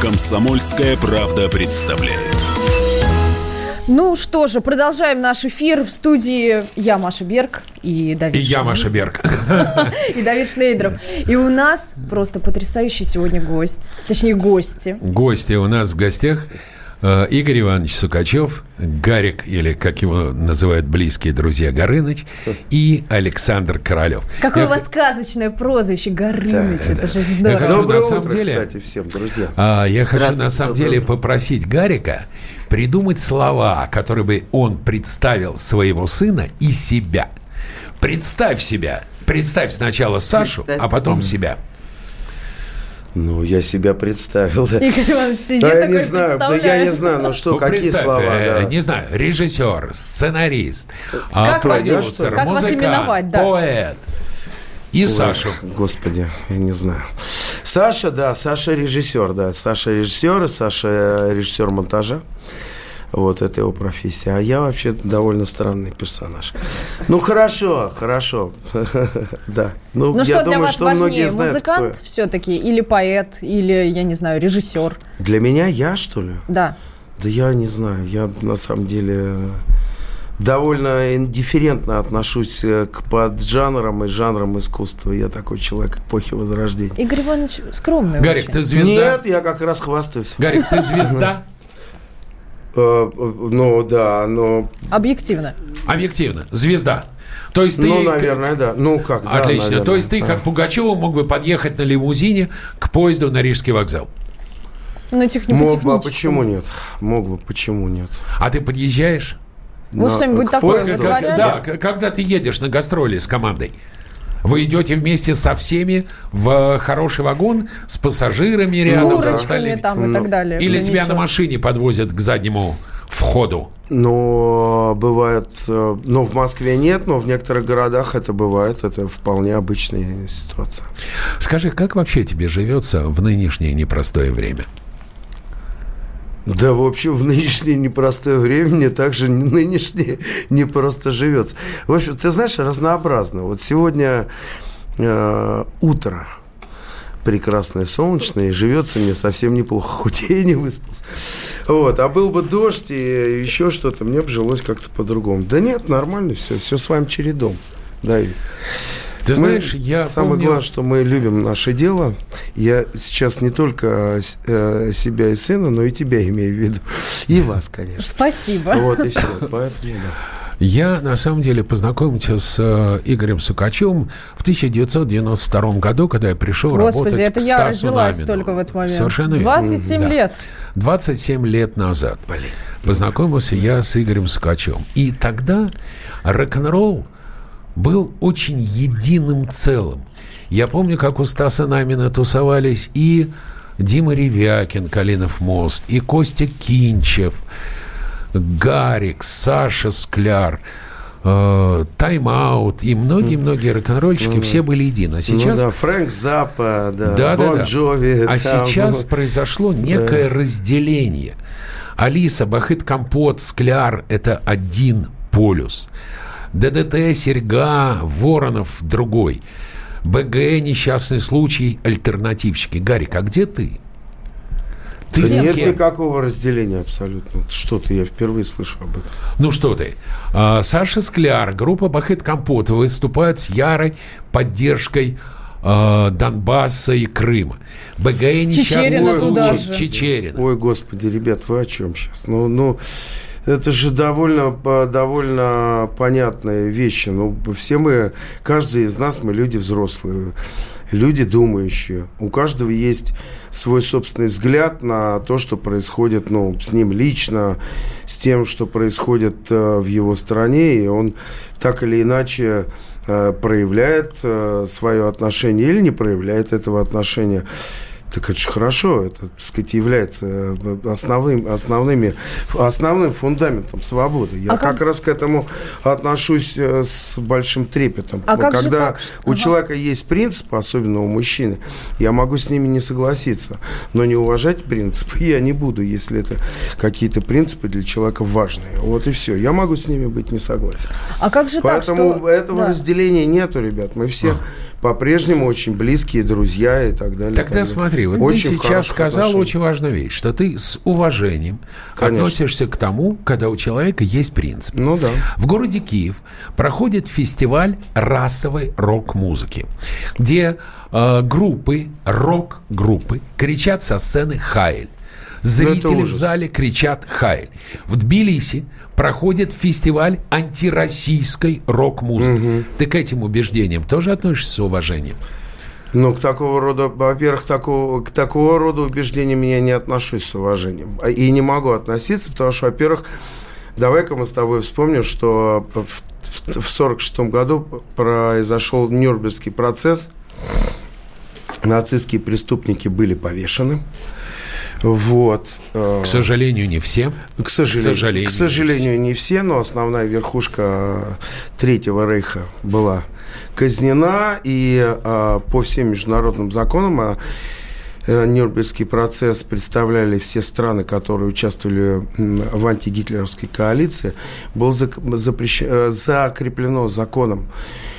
Комсомольская правда представляет. Ну что же, продолжаем наш эфир в студии я, Маша Берг и Давид И я, Маша Берг. И Давид Шнейдров. И у нас просто потрясающий сегодня гость. Точнее, гости. Гости у нас в гостях Игорь Иванович Сукачев, Гарик, или как его называют близкие друзья, Горыныч, и Александр Королев. Какое Я у вас сказочное прозвище, Горыныч, это же Я здорово. хочу, Доброе на самом утро, деле- кстати, всем, друзья. А, я хочу на самом доброе деле утро. попросить Гарика придумать слова, которые бы он представил своего сына и себя. Представь себя. Представь сначала Сашу, Представь а потом себя. Ну, я себя представил. Да, Игорь Иванович сидит Да, я не знаю, да, я не знаю, ну что, Ну, какие слова, э, да. Не знаю, режиссер, сценарист, а, Как вас- продюсер, как вас музыкант, именовать, да. поэт. И Сашу. Господи, я не знаю. Саша, да, Саша режиссер, да. Саша режиссер, Саша режиссер монтажа. Вот это его профессия. А я вообще довольно странный персонаж. Ну хорошо, хорошо. Да. Ну, Ну я что для думаю, вас что многие важнее, знают, музыкант все-таки или поэт, или, я не знаю, режиссер? Для меня я, что ли? Да. Да я не знаю, я на самом деле довольно индифферентно отношусь э, к поджанрам и жанрам искусства. Я такой человек эпохи Возрождения. Игорь Иванович скромный Гарик, очень. ты звезда? Нет, я как раз хвастаюсь. Гарик, ты звезда? Э, Ну, да, но... Объективно. Объективно, звезда. То есть ты... Ну, наверное, да. Ну, как, да, Отлично. наверное, То есть ты, да. как Пугачева, мог бы подъехать на лимузине к поезду на Рижский вокзал. Ну, техни- Мог бы, а почему нет? Мог бы, почему нет? А ты подъезжаешь? Вы На- что-нибудь такое поезду? Как- да, когда ты едешь на гастроли с командой. Вы идете вместе со всеми в хороший вагон с пассажирами С рядом, с курочками остальными. там и так далее. Или кто тебя на машине подвозят к заднему входу. Но бывает, э, ну, в Москве нет, но в некоторых городах это бывает. Это вполне обычная ситуация. Скажи, как вообще тебе живется в нынешнее непростое время? Да, в общем, в нынешнее непростое время мне также нынешнее не просто живется. В общем, ты знаешь, разнообразно. Вот сегодня э, утро прекрасное, солнечное, и живется мне совсем неплохо, хоть я и не выспался. Вот, а был бы дождь и еще что-то, мне бы жилось как-то по-другому. Да нет, нормально все, все с вами чередом. Да, Ты мы- знаешь, я Самое помню... главное, что мы любим наше дело. Я сейчас не только э, себя и сына, но и тебя имею в виду. И вас, конечно. Спасибо. Вот и все. Поэтому, да. Я, на самом деле, познакомился с э, Игорем Сукачевым в 1992 году, когда я пришел Господи, работать это к я Стасу родилась Намину. только в этот момент. Совершенно верно. 27 Да. лет. 27 лет назад познакомился я с Игорем Сукачевым. И тогда рок-н-ролл был очень единым целым. Я помню, как у Стаса Намина тусовались и Дима Ревякин, Калинов мост, и Костя Кинчев, Гарик, Саша Скляр, э, Тайм-аут и многие-многие рок-н-ролльщики, все были едины. А сейчас Ну да, Фрэнк Заппа, да, да, да, Бон да. Джови. А там, сейчас ну, произошло некое разделение. Алиса, Бахыт, Компот, Скляр – это один полюс. ДДТ, Серьга, Воронов – другой. БГ, несчастный случай, альтернативщики. Гарик, а где ты? Ты да нет кем? никакого разделения абсолютно. Что-то я впервые слышу об этом. Ну что ты? А, Саша Скляр, группа Бахыт Компот выступает с ярой поддержкой а, Донбасса и Крыма. БГ несчастный Чечерина туда случай. же. Чечерина. Ой, господи, ребят, вы о чем сейчас? Ну, ну, это же довольно, довольно понятные вещи. Ну, все мы, каждый из нас, мы люди взрослые, люди думающие. У каждого есть свой собственный взгляд на то, что происходит, ну, с ним лично, с тем, что происходит э, в его стране, и он так или иначе э, проявляет э, свое отношение или не проявляет этого отношения. Так это же хорошо, это, так сказать, является э, основным, основными, основным фундаментом свободы. Я А как... как- раз к этому отношусь э, с большим трепетом. А как же Когда так, что- у Ага. человека есть принципы, особенно у мужчины, я могу с ними не согласиться, но не уважать принципы я не буду, если это какие-то принципы для человека важные. Вот и все. Я могу с ними быть не согласен. А как же Поэтому так, что... этого Да. разделения нету, ребят. Мы все по-прежнему очень близкие друзья и так далее. Тогда так далее. смотри, вот Очень ты сейчас сказал отношениях. очень важную вещь, что ты с уважением Конечно. относишься к тому, когда у человека есть принцип. Ну да. В городе Киев проходит фестиваль расовой рок-музыки, где э, группы, рок-группы кричат со сцены «Хайль». Зрители в ужас. зале кричат «Хайль». В Тбилиси проходит фестиваль антироссийской рок-музыки. Ты к этим убеждениям тоже относишься с уважением? Ну, к такого рода, во-первых, такого, к такого рода убеждениям я не отношусь с уважением. А- И не могу относиться, потому что, во-первых, давай-ка мы с тобой вспомним, что в, в, в 46 году произошел Нюрнбергский процесс. Нацистские преступники были повешены. Вот. э, К сожалению, не все. К сожалению, К сожалению, к сожалению, не все, но основная верхушка Третьего Рейха была казнена, и а, по всем международным законам э, Нюрнбергский процесс представляли все страны, которые участвовали в антигитлеровской коалиции, был зак- запрещ- э, закреплено законом э, э,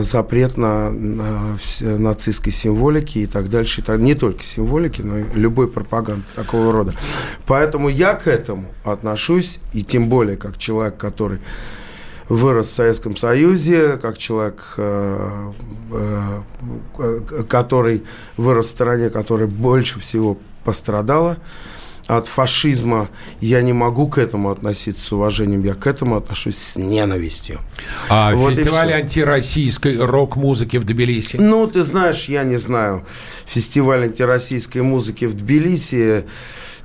запрет на, на нацистской символики и так дальше. И так, не только символики, но и любой пропаганды такого рода. Поэтому я к этому отношусь, и тем более как человек, который вырос в Советском Союзе, как человек, э, э, который вырос в стране, которая больше всего пострадала от фашизма, я не могу к этому относиться с уважением, я к этому отношусь с ненавистью. А Вот фестиваль антироссийской рок-музыки в Тбилиси? Ну, ты знаешь, я не знаю, фестиваль антироссийской музыки в Тбилиси,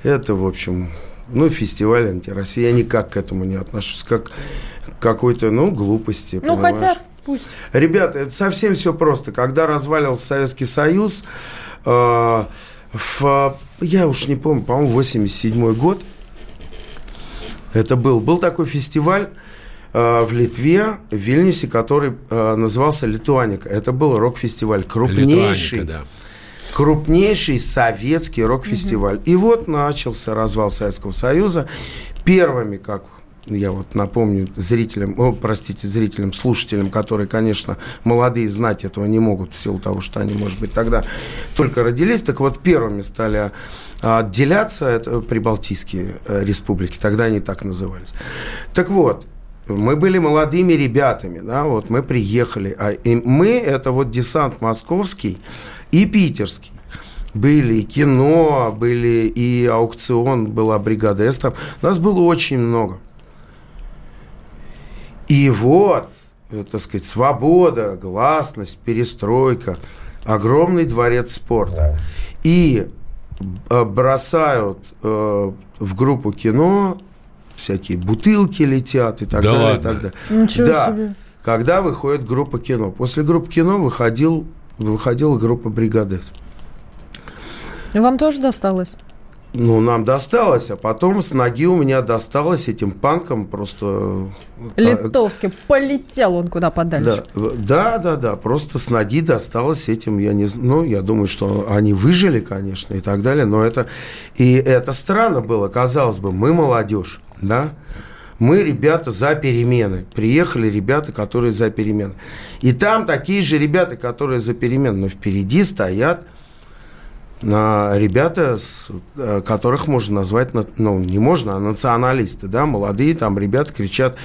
это, в общем, ну, фестиваль антироссии, я никак к этому не отношусь, как к какой-то, ну, глупости, Ну, понимаешь? хотят, пусть. Ребята, это совсем все просто. Когда развалился Советский Союз, э, в, я уж не помню, по-моему, 87 год, это был, был такой фестиваль э, в Литве, в Вильнюсе, который э, назывался Литуаника. Это был рок-фестиваль, крупнейший, Литуаника, да. крупнейший советский рок-фестиваль. И вот начался развал Советского Союза. Первыми, как я вот напомню зрителям, о, простите, зрителям, слушателям, которые, конечно, молодые знать этого не могут в силу того, что они, может быть, тогда только родились, так вот первыми стали а, отделяться это прибалтийские э, республики, тогда они так назывались. Так вот, мы были молодыми ребятами, да, вот мы приехали, а и мы это вот десант московский и питерский. Были и кино, были и аукцион, была бригада С там. Нас было очень много. И вот, э, так сказать, свобода, гласность, перестройка, огромный дворец спорта. И э, бросают э, в группу кино, всякие бутылки летят и так Да далее. И ладно? так далее. Ничего да, себе. когда выходит группа кино. После группы кино выходил, выходила группа бригадес. И Вам тоже досталось? Ну, нам досталось, а потом с ноги у меня досталось этим панком просто... а, Литовский. Полетел он куда подальше. Да, да, да, да, просто с ноги досталось этим, я не знаю, ну, я думаю, что они выжили, конечно, и так далее, но это, и это странно было, казалось бы, мы молодежь, да, мы ребята за перемены, приехали ребята, которые за перемены, и там такие же ребята, которые за перемены, но впереди стоят на ребята, с, э, которых можно назвать, на- ну, не можно, а националисты, да, молодые там ребята кричат,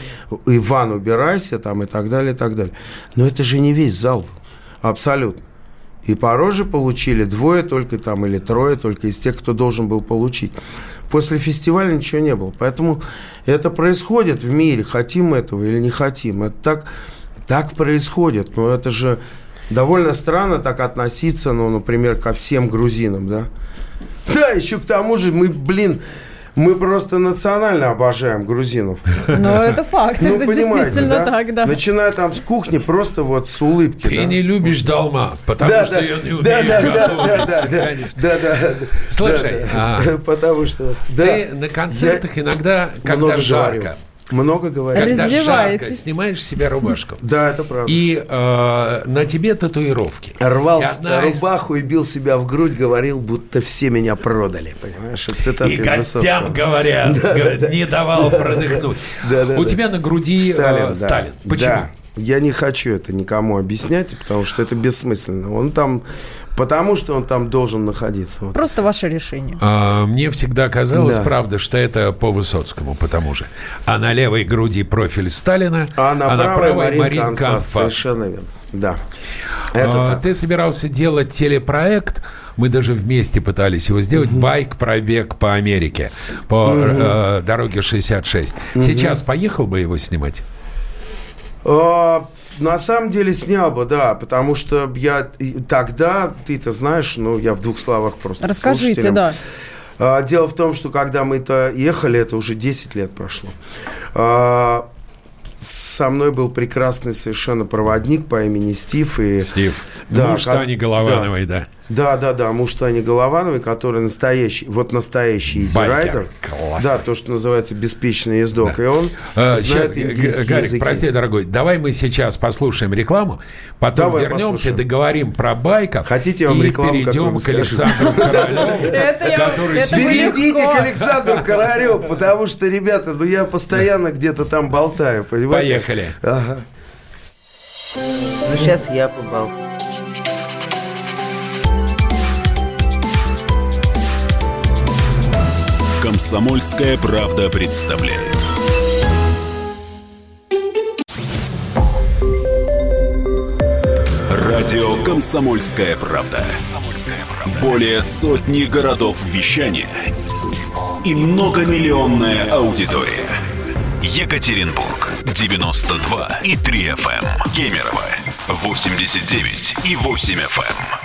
Иван, убирайся, там, и так далее, и так далее. Но это же не весь зал, абсолютно. И по роже получили двое только там, или трое только из тех, кто должен был получить. После фестиваля ничего не было. Поэтому это происходит в мире, хотим мы этого или не хотим. Это так, так происходит. Но это же довольно странно так относиться, ну, например, ко всем грузинам, да. Да, еще к тому же мы, блин, Мы просто национально обожаем грузинов. Ну, это факт. Ну, это действительно да? так, да. Начиная там с кухни, просто вот с улыбки. Ты да. не любишь долма, потому Да, что да, ее не да, умеешь да, да, да, да, да, да, да. Слушай, Да, а потому что да, Ты на концертах иногда, когда жарко, говорю. Много говорю. Раз- когда жарко, снимаешь себе рубашку. Да, это правда. И э, на тебе татуировки. Рвал И одна из- рубаху и бил себя в грудь, говорил, будто все меня продали. Понимаешь, цитата И из гостям говорят, говорят, не давал продохнуть. Да, да, У да. тебя на груди э, Сталин, да. Сталин. Почему? Да. Я не хочу это никому объяснять, потому что это бессмысленно. Он там, потому что он там должен находиться. Вот. Просто ваше решение. А, Мне всегда казалось, Да. правда, что это по Высоцкому, потому же. А на левой груди профиль Сталина, А на правой Маринка Маринка Анфас. Анфас. Совершенно верно. Да. Это А, так. Ты собирался делать телепроект, мы даже вместе пытались его сделать, байк-пробег по Америке, по э, дороге 66. Сейчас поехал бы его снимать? А, на самом деле снял бы, да, потому что я тогда, ты-то знаешь, ну, я в двух словах просто Расскажите, да. А, Дело в том, что когда мы-то ехали, это уже 10 лет прошло, а, со мной был прекрасный совершенно проводник по имени Стив. И, Стив. Да, Муж как- Тани Головановой, да. Да, да, да, муж Тани Головановой, который настоящий, вот настоящий изирайдер. Да, то, что называется беспечный ездок. И он Э, знает индийские Гарик, языки. прости, дорогой, давай мы сейчас послушаем рекламу, потом Давай вернемся, послушаем. договорим про байков. Хотите, я вам и рекламу перейдем к? Александру Королеву, Перейдите к Александру Королев, потому что, ребята, ну я постоянно где-то там болтаю, понимаете? Поехали. Ага. Ну, сейчас я побал. Комсомольская правда представляет. Радио Комсомольская правда. Более сотни городов вещания и многомиллионная аудитория. Екатеринбург 92 и 3 FM. Кемерово 89 и 8 FM.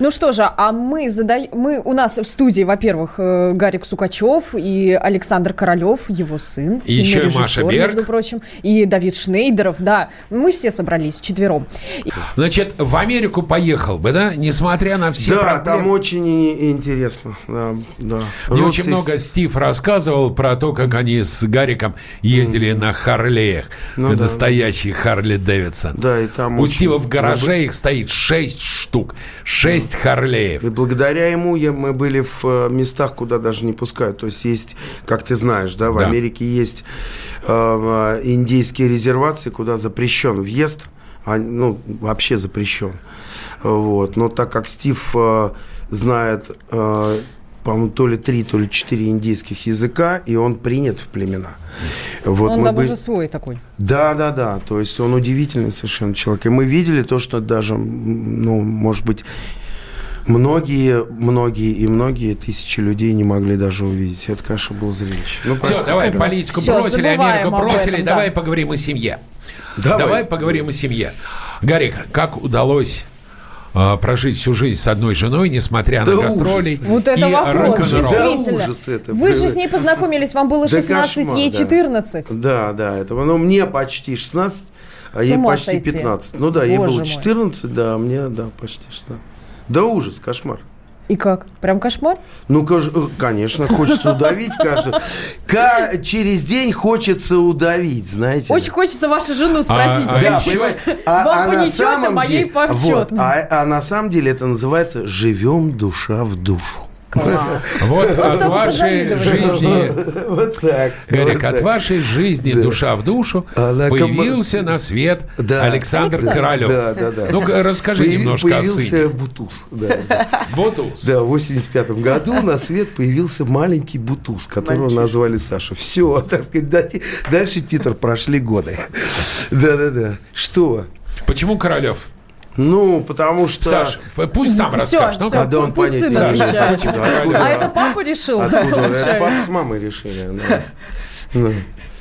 Ну что же, а мы задаем... Мы, у нас в студии, во-первых, э, Гарик Сукачев и Александр Королев, его сын. И еще и Маша Берг. между прочим. И Давид Шнейдеров, да. Мы все собрались вчетвером. И- Значит, в Америку поехал бы, да? Несмотря на все Да, проблемы. там очень интересно. Да, да. Мне Руцис- очень много Стив рассказывал про то, как они с Гариком ездили на Харлеях. Ну да. настоящий Харли Дэвидсон. Да, и там У очень Стива в гараже их стоит 6 штук. 6 Харлеев. И благодаря ему я, мы были в э, местах, куда даже не пускают. То есть есть, как ты знаешь, да, в Да. Америке есть э, э, индейские резервации, куда запрещен въезд, а, ну, вообще запрещен. Вот. Но так как Стив э, знает, э, по-моему, то ли три, то ли четыре индейских языка, и он принят в племена. Вот Он там бы- уже свой такой. Да, да, да. То есть он удивительный совершенно человек. И мы видели то, что даже, ну, может быть, многие, многие и многие тысячи людей не могли даже увидеть. Это, конечно, был зрелище. Ну, Все, давай да. политику Всё, бросили, Америку бросили, этом, давай да. поговорим о семье. Давай. Давай поговорим о семье. Гарик, как удалось а, прожить всю жизнь с одной женой, несмотря Да на ужас. гастроли Вот это и вопрос, рок-н-ролл? Да действительно. ужас это. Вы же с ней познакомились, вам было Да 16, кошмар, ей да. 14. Да, да, это, ну, мне почти 16, а ей почти сойти. 15. Ну да, ей Боже было мой. 14, да, а мне, да, почти 16. Да ужас, кошмар. И как? Прям кошмар? Ну, э, конечно, хочется удавить каждого. Ка- через день хочется удавить, знаете. Очень хочется вашу жену спросить. а Да, понимаете? А, а на самом а деле, вот, а, а на самом деле это называется «живем душа в душу». Вот от вашей жизни, Вот так. Гарик, от вашей жизни, душа в душу, кома- появился на свет. Александр. Королев. Ну-ка, расскажи немножко о Появился сыне. Бутуз. Да, в 85 году на свет появился маленький Бутуз, которого назвали Саша. Все, так сказать, да- дальше титр прошли годы. Да-да-да. Что? Почему Королев? Ну, потому что... Саш, пусть сам Всё, расскажет. Ну, А да он пусть понятия сын не отвечает. Откуда? А это папа решил? Откуда? Это папа с мамой решили. да. Ну,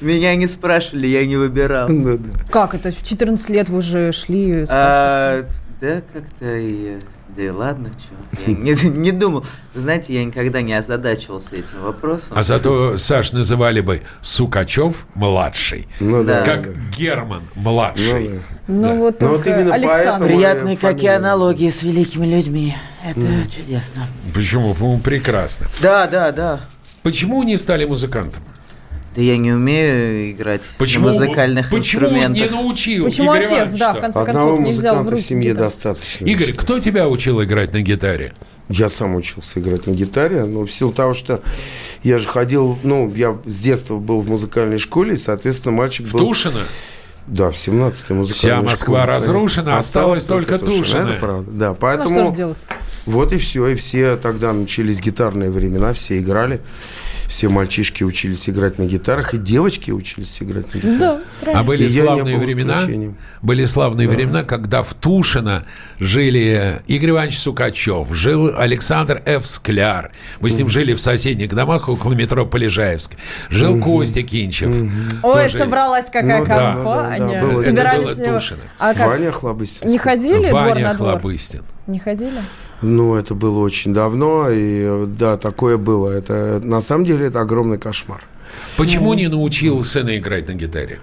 Меня не спрашивали, я не выбирал. да. Как это? В 14 лет вы же шли с А, да, как-то и... Да и ладно, что. Я не, не думал. Вы знаете, я никогда не озадачивался этим вопросом. А зато Саш называли бы Сукачев младший, Ну да. Как да. Герман младший. Ну, да. Ну Да. вот Ну, вот именно Александр. поэтому- Приятные какие аналогии с великими людьми. Это чудесно. Почему? По-моему, прекрасно. Да, да, да. Почему не стали музыкантом? Да я не умею играть Почему, на музыкальных почему инструментах. не научил Почему Игорь отец, Иванович да, что? в конце Одного концов, не взял в музыканта в руки семье гитару? достаточно. Игорь, считаю. кто тебя учил играть на гитаре? Я сам учился играть на гитаре, но в силу того, что я же ходил, ну, я с детства был в музыкальной школе, и, соответственно, мальчик В был... Тушино? Да, в 17-й музыкальной Вся Москва школе. разрушена, осталось только Тушино. Это правда, да. Ну что Поэтому ж делать? вот и все. И все тогда начались гитарные времена, все играли. Все мальчишки учились играть на гитарах, и девочки учились играть на гитарах. Да, правильно. А были И славные времена, исключением. были славные времена, когда в Тушино жили Игорь Иванович Сукачев, жил Александр Ф. Скляр. Мы с ним жили в соседних домах около метро Полежаевск. Жил Костя Кинчев. Ой, тоже. собралась какая Ну да, да, компания. да, было. Собирались... Это было Тушино. А как? Ваня Хлобыстин. Не ходили двор Ваня на двор? Хлобыстин. Не ходили? Ну, это было очень давно, и да, такое было. Это на самом деле это огромный кошмар. Почему не научил сына играть на гитаре?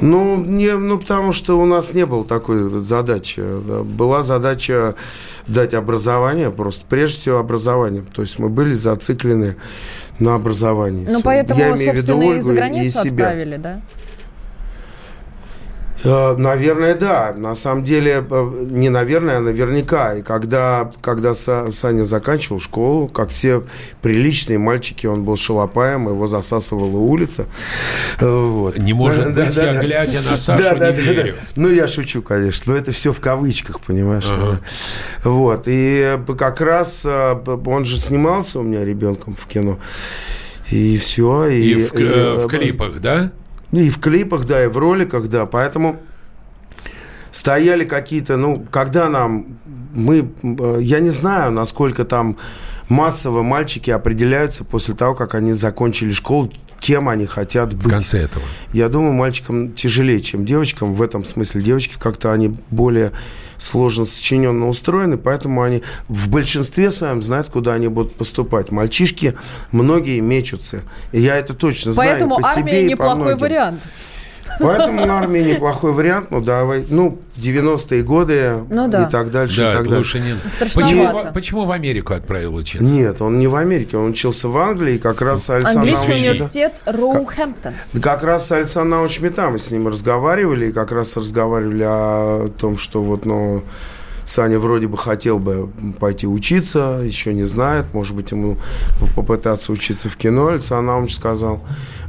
Ну, не, ну, потому что у нас не было такой задачи. Да, Была задача дать образование, просто прежде всего образование. То есть мы были зациклены на образовании. Ну, поэтому, Я имею в виду и Ольгу и границу себя. отправили, да? Э, Наверное, да. На самом деле, э, не наверное, а наверняка. И когда, когда Са- Саня заканчивал школу, как все приличные мальчики, он был шалопаем, его засасывала улица. Э, Вот. Не может Да, быть, да, я, да. глядя на Сашу, Да, да, не да, да. верю. Ну, я шучу, конечно, но это все в кавычках, понимаешь. Ага. Вот. И как раз он же снимался у меня ребенком в кино. И все. И, в, к- э, в клипах, да? И в клипах, да, и в роликах, да. Поэтому стояли какие-то, ну, когда нам, мы, э, я не знаю, насколько там массово мальчики определяются после того, как они закончили школу, кем они хотят В быть. конце этого. Я думаю, мальчикам тяжелее, чем девочкам. В этом смысле девочки как-то они более сложно сочиненно устроены, поэтому они в большинстве своем знают, куда они будут поступать. Мальчишки многие мечутся. И я это точно знаю. Поэтому по себе армия и по неплохой многим. вариант. Поэтому армия неплохой вариант. Ну, давай, ну, 90-е годы Ну да. и так дальше, и Да, так дальше. Глушинин. Страшновато. Почему, в- почему в Америку отправил учиться? Нет, он не в Америке, он учился в Англии, и как раз Александр Английский университет Роухэмптон. Да как раз с Александром Наумовичем Мета мы с ним разговаривали, и как раз разговаривали о том, что вот, ну, Саня вроде бы хотел бы пойти учиться, еще не знает, может быть, ему попытаться учиться в кино. Александр сказал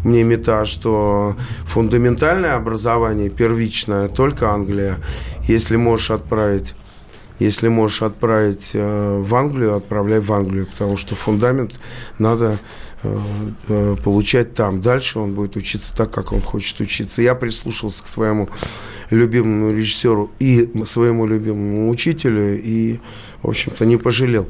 мне Мета, что фундаментальное образование, первичное, только Англия. Если можешь отправить если можешь отправить э, в Англию, отправляй в Англию, потому что фундамент надо получать там. Дальше он будет учиться так, как он хочет учиться. Я прислушался к своему любимому режиссеру и своему любимому учителю и, в общем-то, не пожалел.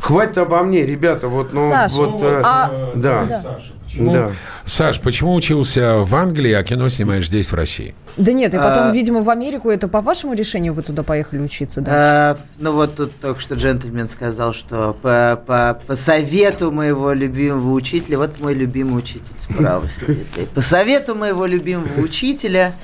Хватит обо мне, ребята, вот, ну, Саш, вот, э, а- да, да. Почему- да. Саш, почему учился в Англии, а кино снимаешь здесь, в России? Да нет, и потом, А- видимо, в Америку это по вашему решению вы туда поехали учиться, да? А, ну вот тут только что джентльмен сказал, что по, по, по совету моего любимого учителя, вот мой любимый учитель справа сидит. По совету моего любимого учителя,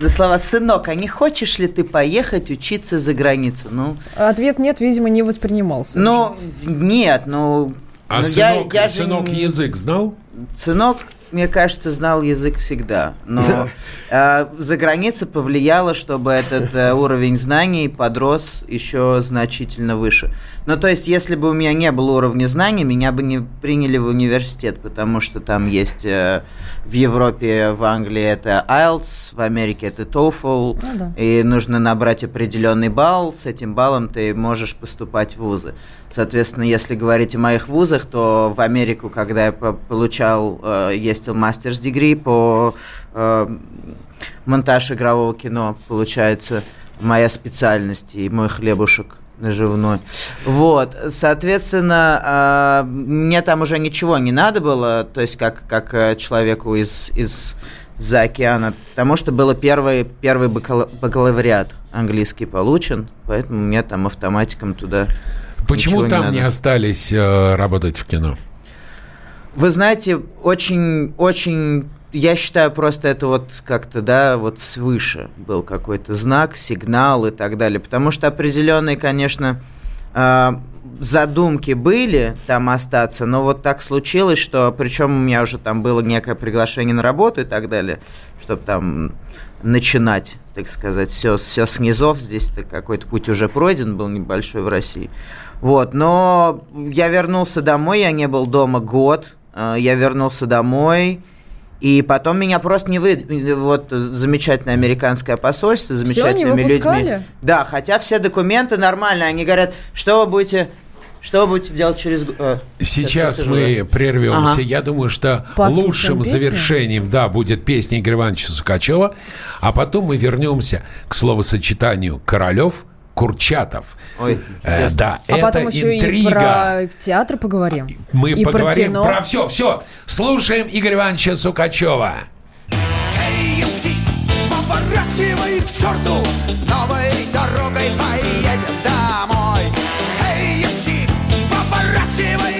на слова «Сынок, а не хочешь ли ты поехать учиться за границу?» Ну, Ответ нет, видимо, не воспринимался. ну нет, ну... А ну, я- сынок, я же сынок язык знал? Сынок, мне кажется, знал язык всегда. Но э, за граница повлияла, чтобы этот э, уровень знаний подрос еще значительно выше. Ну, то есть, если бы у меня не было уровня знаний, меня бы не приняли в университет, потому что там есть э, в Европе, в Англии это IELTS, в Америке это TOEFL, Ну да. и нужно набрать определенный балл, с этим баллом ты можешь поступать в вузы. Соответственно, если говорить о моих вузах, то в Америку, когда я по- получал, э, ездил мастерс дегри по э, монтаж игрового кино, получается, моя специальность и мой хлебушек наживной. Вот, соответственно, э, мне там уже ничего не надо было, то есть как, как э, человеку из, из за океана, потому что было первый, первый бакалавриат английский получен, поэтому мне там автоматиком туда Почему там не, не остались э, работать в кино? Вы знаете, очень, очень, я считаю, просто это вот как-то, да, вот свыше был какой-то знак, сигнал и так далее. Потому что определенные, конечно, э, задумки были там остаться, но вот так случилось, что, причем у меня уже там было некое приглашение на работу и так далее, чтобы там начинать, так сказать, все, все с низов. Здесь какой-то путь уже пройден был небольшой в России. Вот, но я вернулся домой, я не был дома год, я вернулся домой, и потом меня просто не вы... Вот замечательное американское посольство, замечательными все, людьми. Да, хотя все документы нормальные. Они говорят, что вы будете... Что вы будете делать через... Э, сейчас мы прервемся. Ага. Я думаю, что Послушаем лучшим песню? завершением, да, будет песня Игоря Ивановича Сукачева. А потом мы вернемся к словосочетанию «Королев», Курчатов. Ой, э, да, а это потом еще интрига. и про театр поговорим. Мы и поговорим про, про все, все. Слушаем Игоря Ивановича Сукачева. Поворачивай к черту, новой дорогой поедем домой. MC, поворачивай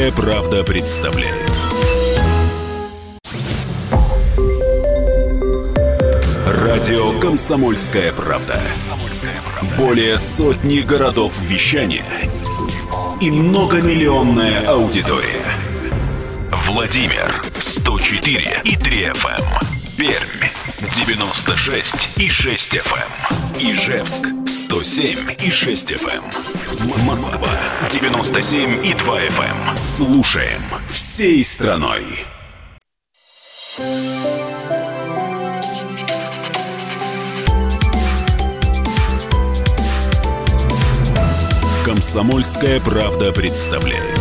«Комсомольская правда» представляет. Радио «Комсомольская правда». Более сотни городов вещания и многомиллионная аудитория. Владимир 104 и 3 FM. Эм. Пермь 96 и 6 FM. Эм. Ижевск 107 и 6 FM. Москва 97 и 2 FM. Эм. Слушаем всей страной. Комсомольская правда представляет.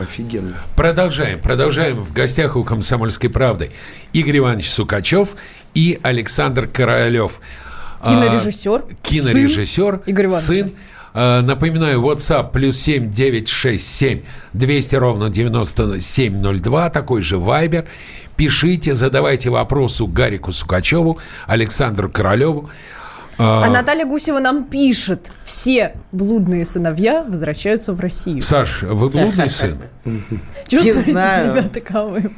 Офигенно. Продолжаем, продолжаем. В гостях у «Комсомольской правды» Игорь Иванович Сукачев и Александр Королев. Кинорежиссер. А, кинорежиссер. Сын Игорь Иванович. Сын. А, напоминаю, WhatsApp плюс 7 967 200 ровно 9702, такой же Viber. Пишите, задавайте вопросу Гарику Сукачеву, Александру Королеву. А, а Наталья Гусева нам пишет, все блудные сыновья возвращаются в Россию. Саш, вы блудный сын? Чувствуете себя таковым?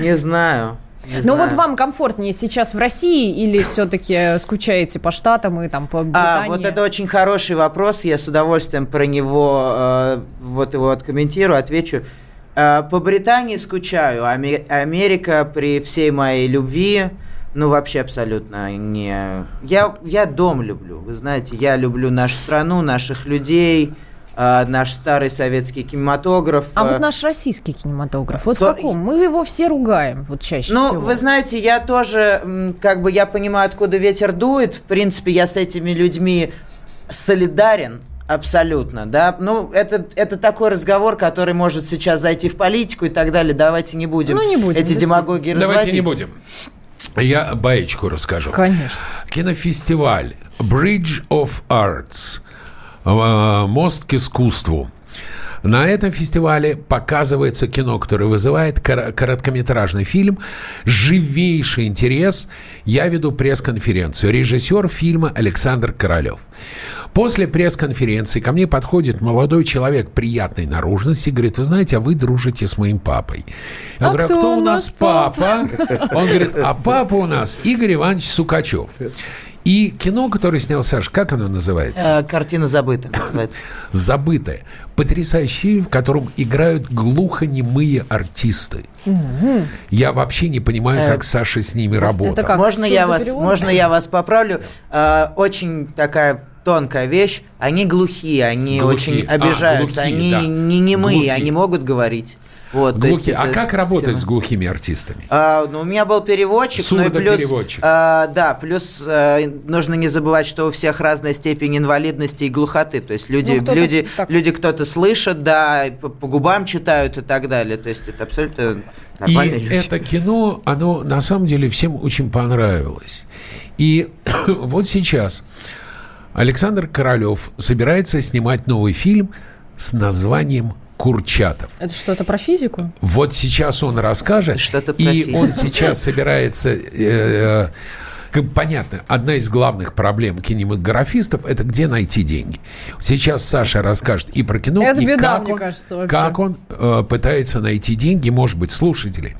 Не знаю. Но вот вам комфортнее сейчас в России или все-таки скучаете по Штатам и там по Британии? А, вот это очень хороший вопрос, я с удовольствием про него э, вот его откомментирую, отвечу. Э, по Британии скучаю, Америка при всей моей любви, ну вообще абсолютно не... Я, я дом люблю, вы знаете, я люблю нашу страну, наших людей, э, наш старый советский кинематограф. А э, вот наш российский кинематограф, вот То- в каком? Мы его все ругаем, вот чаще Ну, всего. вы знаете, я тоже, как бы, я понимаю, откуда ветер дует. В принципе, я с этими людьми солидарен абсолютно, да. Ну, это, это такой разговор, который может сейчас зайти в политику и так далее. Давайте не будем, Ну, не будем, эти действительно. демагогии Давайте не разводить. будем. Я баечку расскажу. Конечно. Кинофестиваль Bridge of Arts. Э, Мост к искусству. На этом фестивале показывается кино, которое вызывает кор- короткометражный фильм, живейший интерес. Я веду пресс-конференцию. Режиссер фильма Александр Королев. После пресс-конференции ко мне подходит молодой человек приятной наружности и говорит, вы знаете, а вы дружите с моим папой. Я А говорю, а кто кто у нас нас папа? Он говорит, а папа у нас Игорь Иванович Сукачев. И кино, которое снял Саш, как оно называется? Э, Картина забыта называется. «Забытое». Потрясающий фильм, в котором играют глухонемые артисты. Я вообще не понимаю, как Саша с ними работал. как? можно я вас, можно я вас поправлю? Э, очень такая тонкая вещь. Они глухие, они Глухие. очень А, обижаются, глухие, они да. не немые, Глухие. они могут говорить. Вот, то есть Глухие. А как работать с глухими артистами? А, ну, у меня был переводчик, ну и плюс, а, да, плюс а, нужно не забывать, что у всех разная степень инвалидности и глухоты. То есть люди, Ну, кто-то люди, так. люди кто-то слышат, да, по, по губам читают и так далее. То есть это абсолютно нормальные И люди. это кино, оно на самом деле всем очень понравилось. И вот сейчас Александр Королев собирается снимать новый фильм с названием Курчатов. Это что-то про физику? Вот сейчас он расскажет, Что-то про и физику. он сейчас собирается. э, как понятно, одна из главных проблем кинематографистов это где найти деньги. Сейчас Саша расскажет и про кино, Это и беда, как мне он, кажется, вообще. как он э, пытается найти деньги, может быть, слушатели.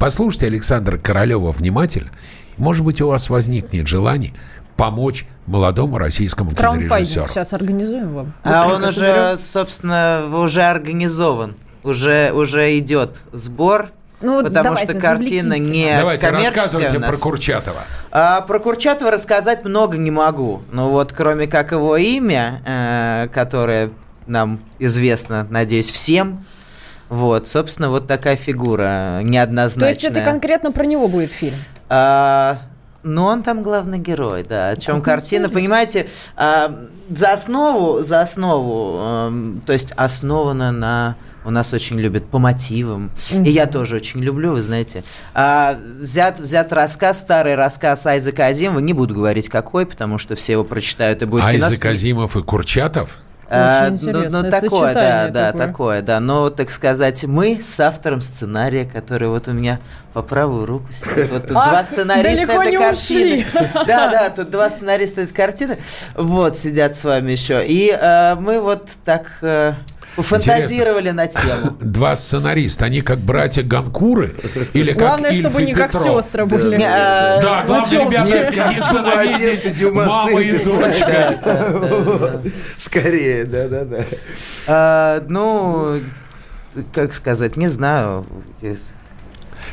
Послушайте Александра Королева внимательно. Может быть, у вас возникнет желание помочь молодому российскому кинорежиссеру. сейчас организуем вам. А он уже, соберем. собственно, уже организован. Уже, уже идет сбор. Ну вот потому давайте, что картина завлеките не Давайте коммерческая рассказывайте про Курчатова. А, про Курчатова рассказать много не могу. Ну вот, кроме как его имя, э, которое нам известно, надеюсь, всем. Вот, собственно, вот такая фигура неоднозначная. То есть это конкретно про него будет фильм? А, ну, он там главный герой, да. О чем Как картина, интересно. понимаете, а, за основу, за основу, эм, то есть основана на у нас очень любят по мотивам. И я тоже очень люблю, вы знаете. А, взят, взят рассказ, старый рассказ Айзека Азимова. Не буду говорить какой, потому что все его прочитают и будет кино. Айзек Азимов и Курчатов? А, Очень ну, интересное ну, такое, да, да, такое. такое, да. Но, так сказать, мы с автором сценария, который вот у меня по правую руку сидит. Вот тут Ах, два сценариста этой картины. ушли. Да, да, тут два сценариста этой картины. Вот, сидят с вами еще. И э, мы вот так э, пофантазировали на тему. Два сценариста, они как братья Ганкуры или как Главное, Ильф чтобы не как сестры были. Да, главное, ребята, мама и дочка. Скорее, да-да-да. а, Ну, как сказать, не знаю.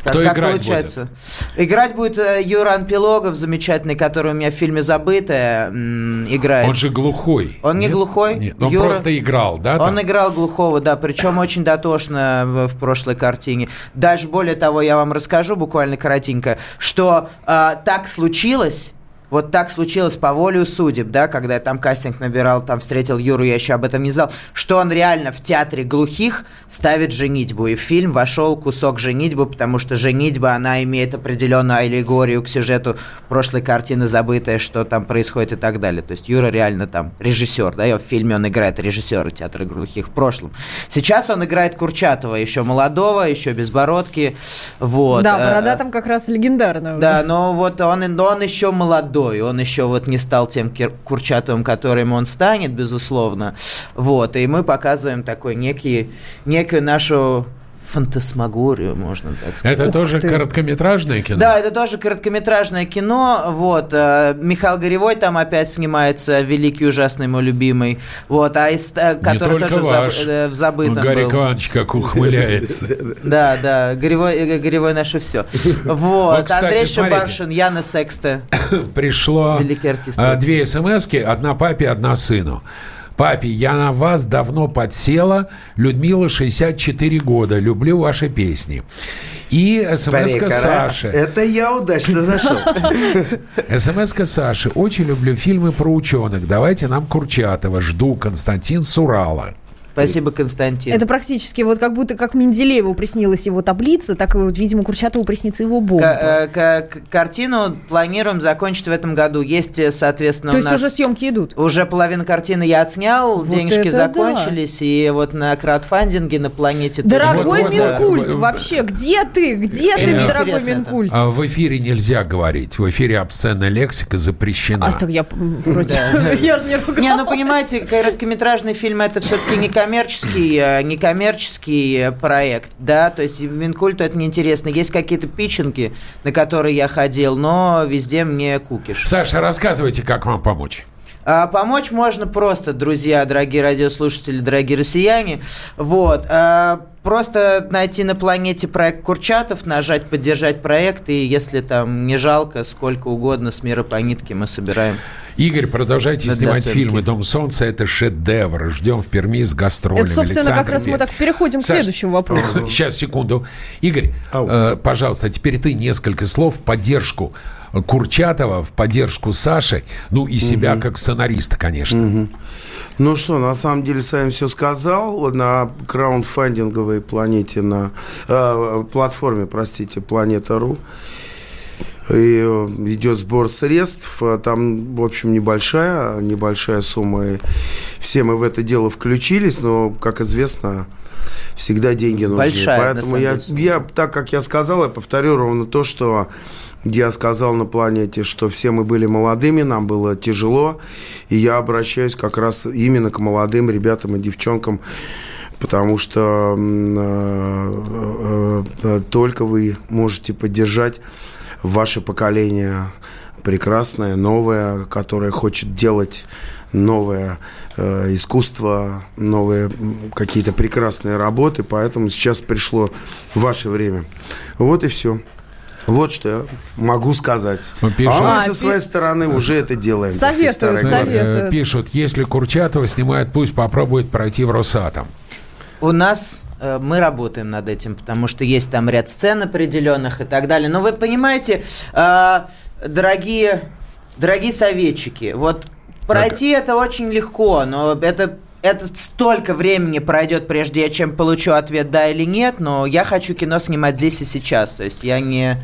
Кто как играть получается? Играть будет э, Юран Пилогов, замечательный, который у меня в фильме «Забытая» играет. Он же глухой. Он не Нет? глухой. Нет, он Юра- просто играл, да? Он там? играл глухого, да, причем очень дотошно в, прошлой картине. Даже более того, я вам расскажу буквально коротенько, что а, так случилось. Вот так случилось по воле судеб, да, когда я там кастинг набирал, там встретил Юру, я еще об этом не знал, что он реально в театре глухих ставит женитьбу. И в фильм вошел кусок женитьбы, потому что женитьба, она имеет определенную аллегорию к сюжету прошлой картины «Забытая», что там происходит и так далее. То есть Юра реально там режиссер, да, и в фильме он играет режиссера театра глухих в прошлом. Сейчас он играет Курчатова, еще молодого, еще без бородки. Вот. Да, Э, борода там как раз легендарная. да, но вот он, он еще молодой, он еще вот не стал тем Курчатовым, которым он станет, безусловно. Вот, и мы показываем такой некий, некую нашу фантасмагорию, можно так сказать. Это тоже ты. короткометражное кино? Да, это тоже короткометражное кино. Вот э, Михаил Горевой там опять снимается, великий ужасный мой любимый. Вот, а из, э, который тоже ваш. э, в забытом Гарри был. Иванович как ухмыляется. Да, да, Горевой, Горевой наше все. Вот, кстати, Андрей. Шибаршин, Яна Секста. Пришло Великий артист. а, две смс одна папе, одна сыну. Папе, я на вас давно подсела. Людмила, 64 года. Люблю ваши песни. И смс-ка Саши. Это я удачно нашел. СМС-ка Саши. Очень люблю фильмы про ученых. Давайте нам Курчатова. Жду. Константин Сурала. Спасибо, Константин. Это практически вот как будто как Менделееву приснилась его таблица, так и вот, видимо, Курчатову приснится его бомба. К- э, к- картину планируем закончить в этом году. Есть, э, соответственно, То у есть нас... уже съемки идут? Уже половину картины я отснял, Вот денежки закончились, и вот на краудфандинге на планете... Дорогой Вот, да. Минкульт, Вот, вообще, где ты? Где ты, дорогой это. Минкульт? А в эфире нельзя говорить. В эфире обсценная лексика запрещена. А так я вроде... Я же не ругалась. Не, ну понимаете, короткометражный фильм это все-таки не коммерческий э, проект, да, то есть Минкульту это неинтересно. Есть какие-то питчинги, на которые я ходил, но везде мне кукиш. Саша, рассказывайте, как вам помочь. А, помочь можно просто, друзья, дорогие радиослушатели, дорогие россияне. Вот. а, просто найти на планете проект Курчатов, нажать «Поддержать проект», и если там не жалко, сколько угодно с мира по нитке мы собираем. Игорь, продолжайте Да, снимать фильмы. «Дом солнца» — это шедевр. Ждем в Перми с гастролями. Это, собственно, как Александр раз мы так переходим к Саш, следующему вопросу. Сейчас, секунду. Игорь, э, пожалуйста, теперь ты несколько слов в поддержку Курчатова, в поддержку Саши, ну и себя как сценариста, конечно. Ну что, на самом деле, сам все сказал. На краундфандинговой планете, на э, платформе, простите, Планета.ру. И э, идет сбор средств. А Там, в общем, небольшая, небольшая сумма. И все мы в это дело включились, но, как известно, всегда деньги нужны. Большая, Поэтому я, деле, я, так как я сказал, я повторю ровно то, что я сказал на планете, что все мы были молодыми, нам было тяжело, и я обращаюсь как раз именно к молодым ребятам и девчонкам, потому что э, э, э, только вы можете поддержать ваше поколение прекрасное, новое, которое хочет делать новое э, искусство, новые какие-то прекрасные работы, поэтому сейчас пришло ваше время. Вот и все. Вот что я могу сказать. Пишут. А мы А, со пи- своей стороны уже это делаем. так сказать. Э, Пишут, если Курчатова снимает, пусть попробует пройти в Росатом. У нас мы работаем над этим, потому что есть там ряд сцен определенных и так далее. Но вы понимаете, э, дорогие, дорогие советчики, вот пройти это очень легко, но это это столько времени пройдет, прежде чем получу ответ да или нет, но я хочу кино снимать здесь и сейчас. То есть я не.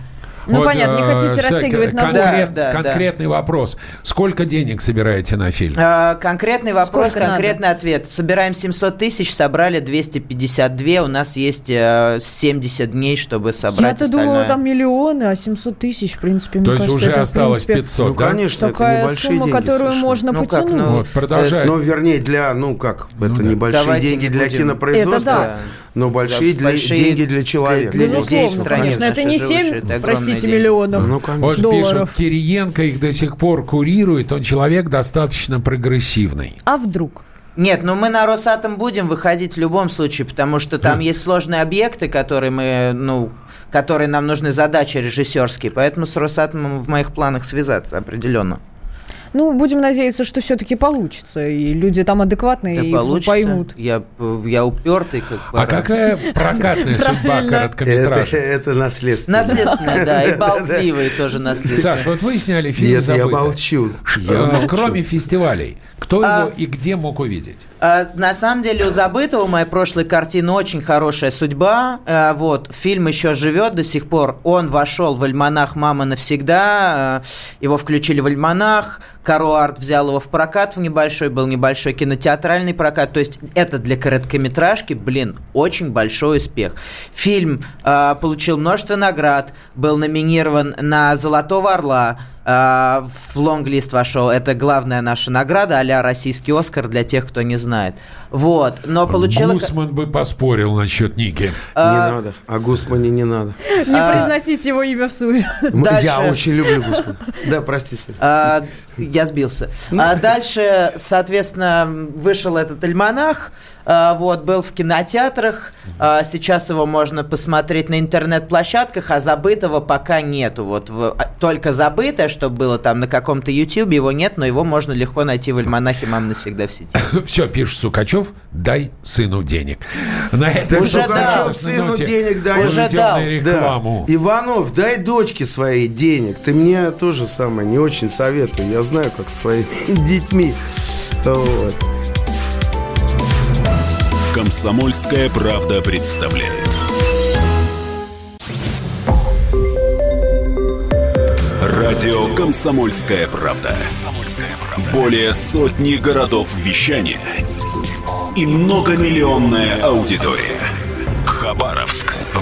Ну, понятно, не э, хотите растягивать на конкрет- Да, да, да. Конкретный вопрос. Сколько денег собираете на фильм? Э, конкретный вопрос, Сколько конкретный ответ. Собираем 700 тысяч, собрали 252. У нас есть э, 70 дней, чтобы собрать Я-то думала, там миллионы, а 700 тысяч, в принципе, мне То есть кажется, уже это, осталось принципе, 500, Ну, да? конечно, это Такая небольшие сумма, деньги которую совершенно. можно Ну, как, потянуть. ну, Вот, продолжай. Ну, вернее, для, ну как, это да. небольшие Давайте деньги для будем. кинопроизводства, Это да. Но большие, для- большие деньги для человека. для людей в Безусловно, стране, конечно. Это не наши живущие, 7, это простите, деньги. миллионов. Ну, конечно. Вот долларов. пишут, Кириенко их до сих пор курирует, он человек достаточно прогрессивный. А вдруг? Нет, ну мы на Росатом будем выходить в любом случае, потому что там есть сложные объекты, которые мы, ну, которые нам нужны задачи режиссерские, поэтому с Росатомом в моих планах связаться определенно. Ну, будем надеяться, что все-таки получится, и люди там адекватные Да и получится. поймут. Я, я упертый, как А баран. какая прокатная судьба короткометража? это наследство. Наследственное, да, и болтливый тоже наследственное. Саш, вот вы сняли фильм Нет, я молчу. Кроме фестивалей, кто А- его и где мог увидеть? А, На самом деле у Забытого моей прошлой картины очень хорошая судьба. А, Вот, фильм еще живет до сих пор. Он вошел в альманах «Мама навсегда». А, Его включили в альманах. Каро Арт взял его в прокат в небольшой, был небольшой кинотеатральный прокат. То есть это для короткометражки, блин, очень большой успех. Фильм а, получил множество наград, был номинирован на «Золотого орла», в лонглист вошел. Это главная наша награда, а российский Оскар для тех, кто не знает. Вот, но получила... Гусман бы поспорил насчет Ники. Не надо. А Гусмане не надо. Не произносите его имя в суе. Я очень люблю Гусмана. Да, простите. Я сбился. А дальше, соответственно, вышел этот альманах. а, вот, был в кинотеатрах. а, сейчас его можно посмотреть на интернет-площадках, а забытого пока нету. Вот в- а, только забытое, чтобы было там на каком-то YouTube, его нет, но его можно легко найти в альманахе «Мам навсегда в сети». Все, пишет Сукачев, дай сыну денег. На этом Уже дал. Сыну денег дай. Уже дал. рекламу. Иванов, дай дочке своей денег. Ты мне тоже самое не очень советую. Я знаю, как своими детьми. Вот. Комсомольская правда представляет. Радио Комсомольская правда. Более сотни городов вещания и многомиллионная аудитория. Хабаровск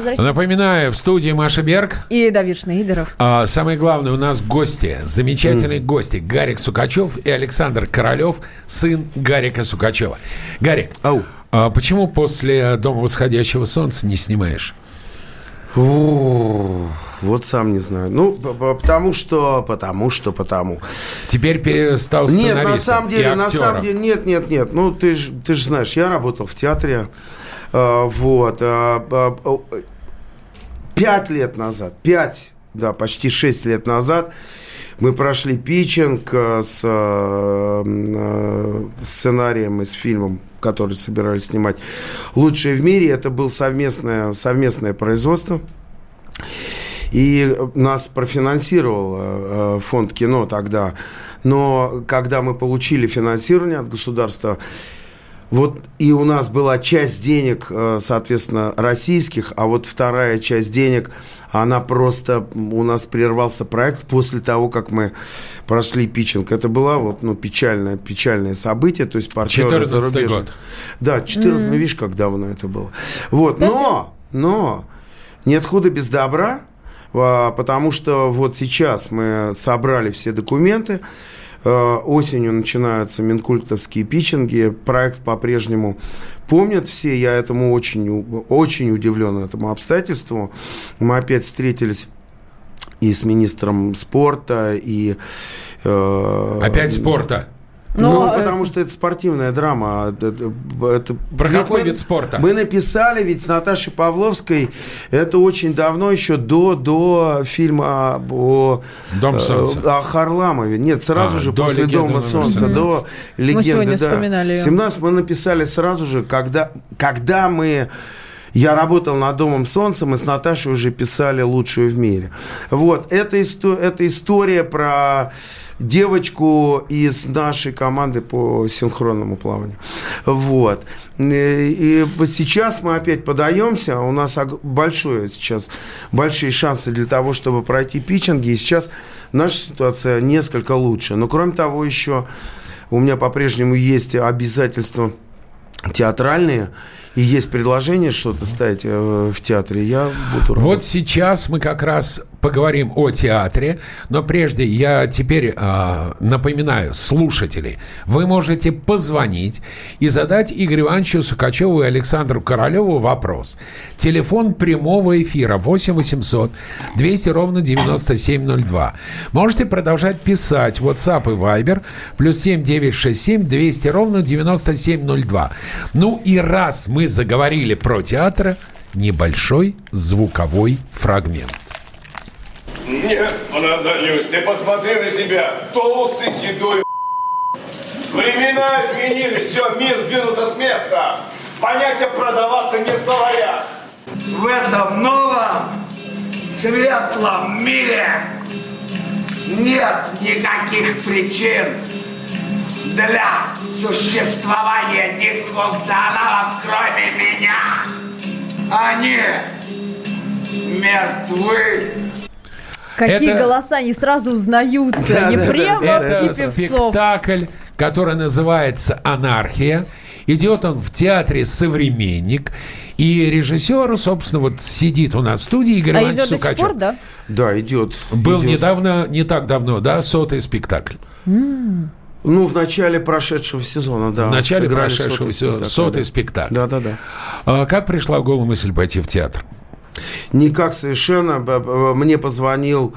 Возвращаемся. Напоминаю, в студии Маша Берг. И Давид Шнейдеров. А самое главное, у нас гости, замечательные гости. Гарик Сукачев и Александр Королев, сын Гарика Сукачева. Гарик, Ау. а почему после «Дома восходящего солнца» не снимаешь? О, вот сам не знаю. Ну, потому что, потому что, потому. Теперь перестал Нет, сценаристом на самом деле, на самом деле, нет, нет, нет. Ну, ты же ты ж знаешь, я работал в театре. Э, вот. э, э, Пять лет назад, пять, да, почти шесть лет назад мы прошли питчинг с сценарием и с фильмом, который собирались снимать «Лучшее в мире». Это было совместное, совместное производство. И нас профинансировал фонд кино тогда. Но когда мы получили финансирование от государства, вот и у нас была часть денег, э, соответственно, российских, а вот вторая часть денег, она просто, у нас прервался проект после того, как мы прошли питчинг. Это было вот, ну, печальное, печальное событие, то есть партнеры 14-й зарубежные. год. Да, 14, ну, видишь, как давно это было. Вот, но, но, нет худа без добра, а, потому что вот сейчас мы собрали все документы, Осенью начинаются минкультовские питчинги. Проект по-прежнему помнят все. Я этому очень, очень удивлен этому обстоятельству. Мы опять встретились и с министром спорта, и... э, Опять спорта. Ну, Но, э, потому что это спортивная драма. Это- это- Про ведь какой мы- вид спорта? Мы написали ведь с Наташей Павловской, это очень давно, еще до, до фильма о, «Дом э, солнца». о Харламове. Нет, сразу А, же до после «Легенды Дома солнца, 17». до легенды. сегодня да. вспоминали её. 17 мы написали сразу же, когда, когда мы я работал над Домом Солнца, мы с Наташей уже писали лучшую в мире. Вот, это, исто- это история про девочку из нашей команды по синхронному плаванию. Вот. Э, И сейчас мы опять подаемся. У нас большое сейчас, большие шансы для того, чтобы пройти питчинги. И сейчас наша ситуация несколько лучше. Но кроме того, еще у меня по-прежнему есть обязательства театральные, и есть предложение что-то ставить э, в театре, я буду рад. Вот сейчас мы как раз поговорим о театре, но прежде я теперь а, напоминаю, слушатели, вы можете позвонить и задать Игорю Ивановичу Сукачеву и Александру Королеву вопрос. Телефон прямого эфира 8 800 200 ровно 9702. Можете продолжать писать WhatsApp и Viber плюс 7 967 200 ровно 9702. Ну и раз мы заговорили про театр, небольшой звуковой фрагмент. Нет, Анатолиус, ты посмотри на себя. Толстый, седой. Времена изменились, все, мир сдвинулся с места. Понятие продаваться не в словарях. В этом новом светлом мире нет никаких причин для существования дисфункционалов, кроме меня. Они мертвы. Какие Это- голоса не сразу узнаются. Ефремов и Это Певцов. спектакль, который называется «Анархия». Идет он в театре «Современник». И режиссер, собственно, вот сидит у нас в студии Игорь А Иванович идет до сих Сукачев. пор, да? Да, идет. Был идет. недавно, не так давно, да, сотый спектакль. Ну, в начале прошедшего сезона, да. В начале прошедшего сотый сезона спектакль, сотый да. спектакль. Да-да-да. А как пришла в голову мысль пойти в театр? Никак совершенно. Мне позвонил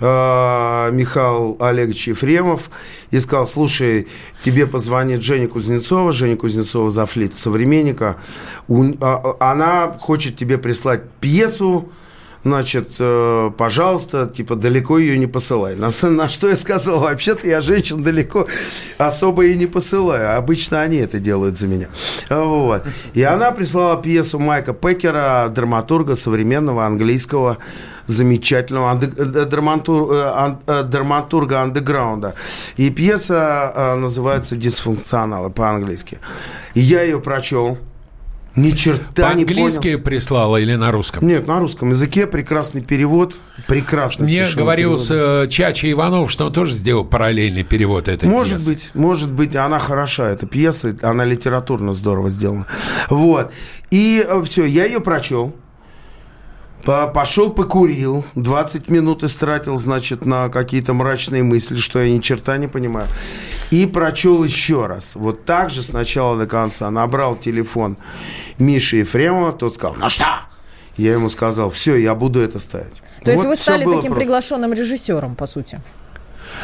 э, Михаил Олегович Ефремов и сказал, слушай, тебе позвонит Женя Кузнецова, Женя Кузнецова зафлит современника. У- а- а- она хочет тебе прислать пьесу, значит, э, пожалуйста, типа, далеко ее не посылай. На, на что я сказал, вообще-то я женщин далеко особо и не посылаю. Обычно они это делают за меня. Вот. И она прислала пьесу Майка Пекера, драматурга современного английского замечательного э, э, драматурга андеграунда. И пьеса называется «Дисфункционалы» по-английски. И я ее прочел. Ни черта не понял. По-английски прислала или на русском? Нет, на русском языке прекрасный перевод. Прекрасный Мне говорил с, э, Чача Иванов, что он тоже сделал параллельный перевод этой Может пьесы. быть, может быть, она хороша, эта пьеса, она литературно здорово сделана. Вот. И все, я ее прочел. По- Пошел покурил, 20 минут истратил, значит, на какие-то мрачные мысли, что я ни черта не понимаю. И прочел еще раз. Вот так же с начала до конца. Набрал телефон Миши Ефремова, тот сказал, ну что? Я ему сказал, все, я буду это ставить. То есть Вот вы всё стали таким просто. приглашенным режиссером, по сути.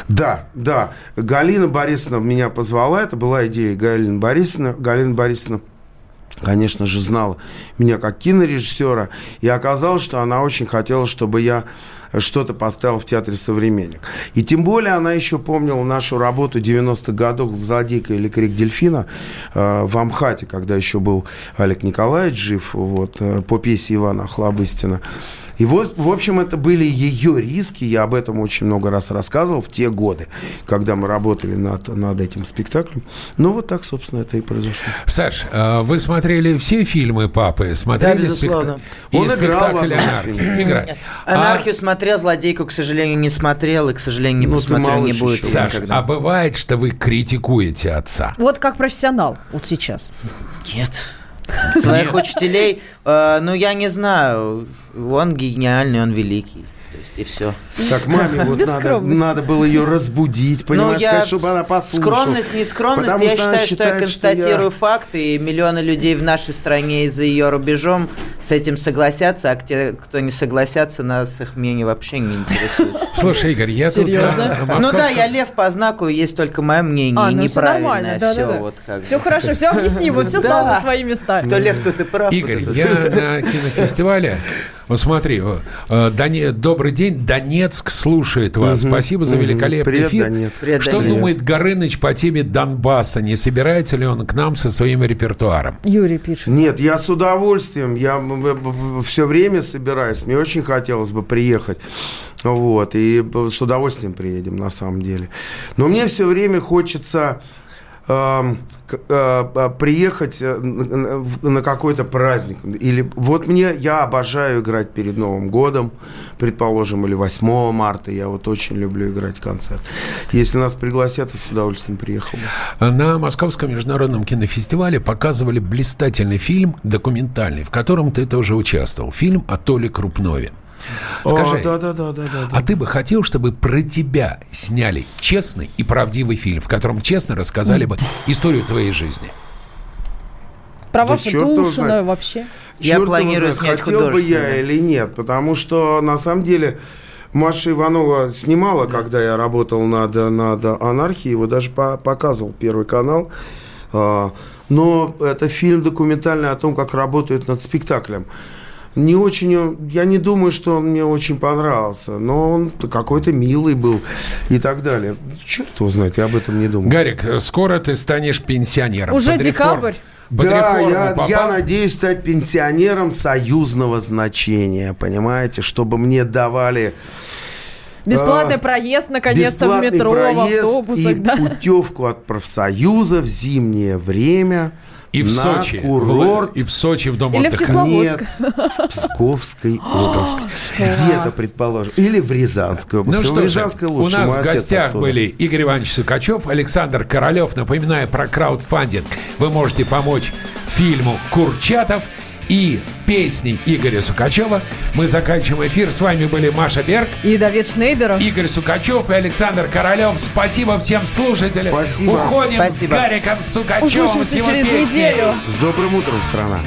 Да, да. Галина Борисовна меня позвала. Это была идея Галины Борисовны. Галина Борисовна, конечно же, знала меня как кинорежиссера. И оказалось, что она очень хотела, чтобы я что-то поставил в театре «Современник». И тем более она еще помнила нашу работу 90-х годов «Злодейка» или «Крик дельфина» э, в Амхате, когда еще был Олег Николаевич жив, вот, э, по пьесе Ивана Охлобыстина. И вот, в общем, это были ее риски. Я об этом очень много раз рассказывал в те годы, когда мы работали над, над этим спектаклем. Ну, вот так, собственно, это и произошло. Саш, э, вы смотрели все фильмы папы? Смотрели Да, безусловно. спектакль? Он И играл фильмов. Играй. А, Анархию смотрел, злодейку, к сожалению, не смотрел, и, к сожалению, не Ну, посмотрел, не будет. Саш, никогда. а бывает, что вы критикуете отца? Вот как профессионал вот сейчас. Нет. Своих учителей, э, ну, я не знаю, он гениальный, он великий. Есть, и все. Так, маме вот надо, надо было ее разбудить, понимаешь, ну, я сказать, чтобы она послушала. Скромность, не скромность, Потому я что считаю, что я считает, что я- констатирую факты, и миллионы людей в нашей стране и за ее рубежом с этим согласятся, а те, кто не согласятся, нас их мнение вообще не интересует. Слушай, Игорь, я тут... Серьезно? на Ну да, я лев по знаку, есть только мое мнение, А, ну все нормально, неправильное да, все. да, да. Вот как Все хорошо, все объясни, вот все стало на свои места. Кто лев, тот и прав. Игорь, я на кинофестивале... Вот смотри, э, Доне- добрый день, Донецк слушает вас. Спасибо за Мгм. великолепный Привет, эфир. Донецк. Привет, Что Донецк. думает Горыныч по теме Донбасса? Не собирается ли он к нам со своим репертуаром? Юрий пишет. Нет, я с удовольствием, я все время собираюсь, мне очень хотелось бы приехать. Вот, и с удовольствием приедем, на самом деле. Но мне все время хочется э, э, приехать э, на, какой-то праздник. Или вот мне, я обожаю играть перед Новым годом, предположим, или 8 марта. Я вот очень люблю играть концерт. Если нас пригласят, я с удовольствием приехал. На Московском международном кинофестивале показывали блистательный фильм документальный, в котором ты тоже участвовал. Фильм о Толе Крупнове. Скажи, О, да, да, да, да, да, да. а ты бы хотел, чтобы про тебя сняли честный и правдивый фильм, в котором честно рассказали бы историю твоей жизни? Про Да черт Тушино знает. вообще. Я Чёрт планирую его знает, снять хотел бы я или нет, потому что на самом деле Маша Иванова снимала, когда я работал над, над анархией, его даже по- показывал Первый канал. А, Но это фильм документальный о том, как работают над спектаклем. Не очень, он- я не думаю, что он мне очень понравился, но он какой-то милый был и так далее. Черт его знает, я об этом не думаю. Гарик, скоро ты станешь пенсионером. Уже Под реформ- декабрь. под Да, я, попал? я надеюсь стать пенсионером союзного значения, понимаете, чтобы мне давали Бесплатный А, проезд, наконец-то, в метро, в проезд автобусах. и да. путевку от профсоюза в зимнее время И в на Сочи. курорт В- И в Сочи в дом Или в отдыха. Кисловодск. Нет, в Псковской области. Где-то, предположим. Или в Рязанской области. Ну в что же, у нас мой в гостях оттуда. были Игорь Иванович Сукачев, Александр Королев. Напоминаю про краудфандинг. Вы можете помочь фильму «Курчатов» и песни Игоря Сукачева мы заканчиваем эфир. С вами были Маша Берг, И Давид Шнейдеров. Игорь Сукачев и Александр Королев. Спасибо всем слушателям. Спасибо. Уходим Спасибо. с Гариком Сукачевым. Услышимся с его через песней. неделю. С добрым утром, страна.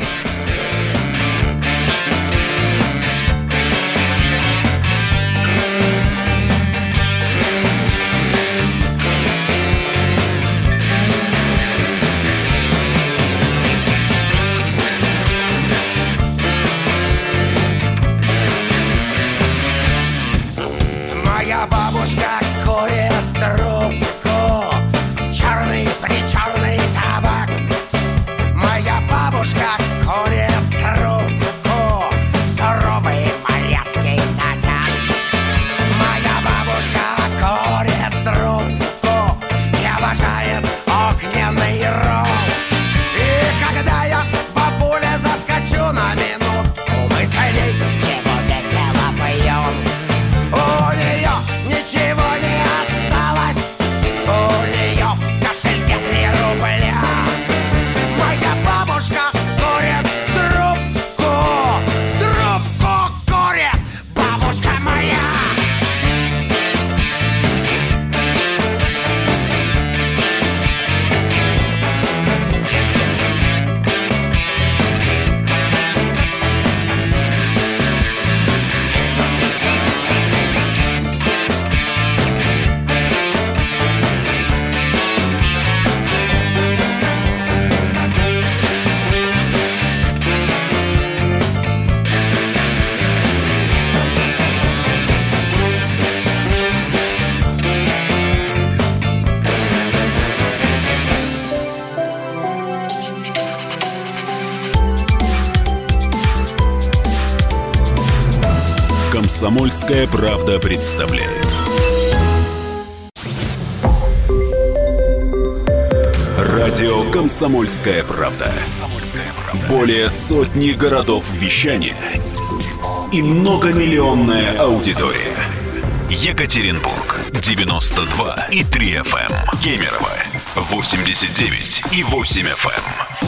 Комсомольская правда представляет. Радио Комсомольская правда. Более сотни городов вещания и многомиллионная аудитория. Екатеринбург 92 и 3 FM. Кемерово 89 и 8 FM.